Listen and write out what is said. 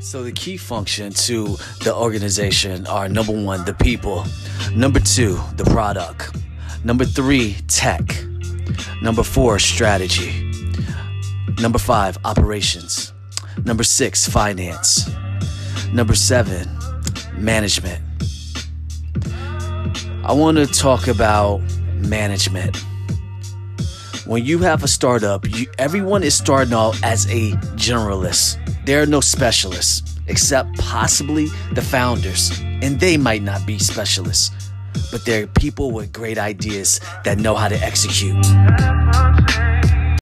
So the key function to the organization are number one, the people. Number two, the product. Number three, tech. Number four, strategy. Number five, operations. Number six, finance. Number seven, management. I want to talk about management. When you have a startup, you, everyone is starting out as a generalist. There are no specialists, except possibly the founders, and they might not be specialists, but they're people with great ideas that know how to execute.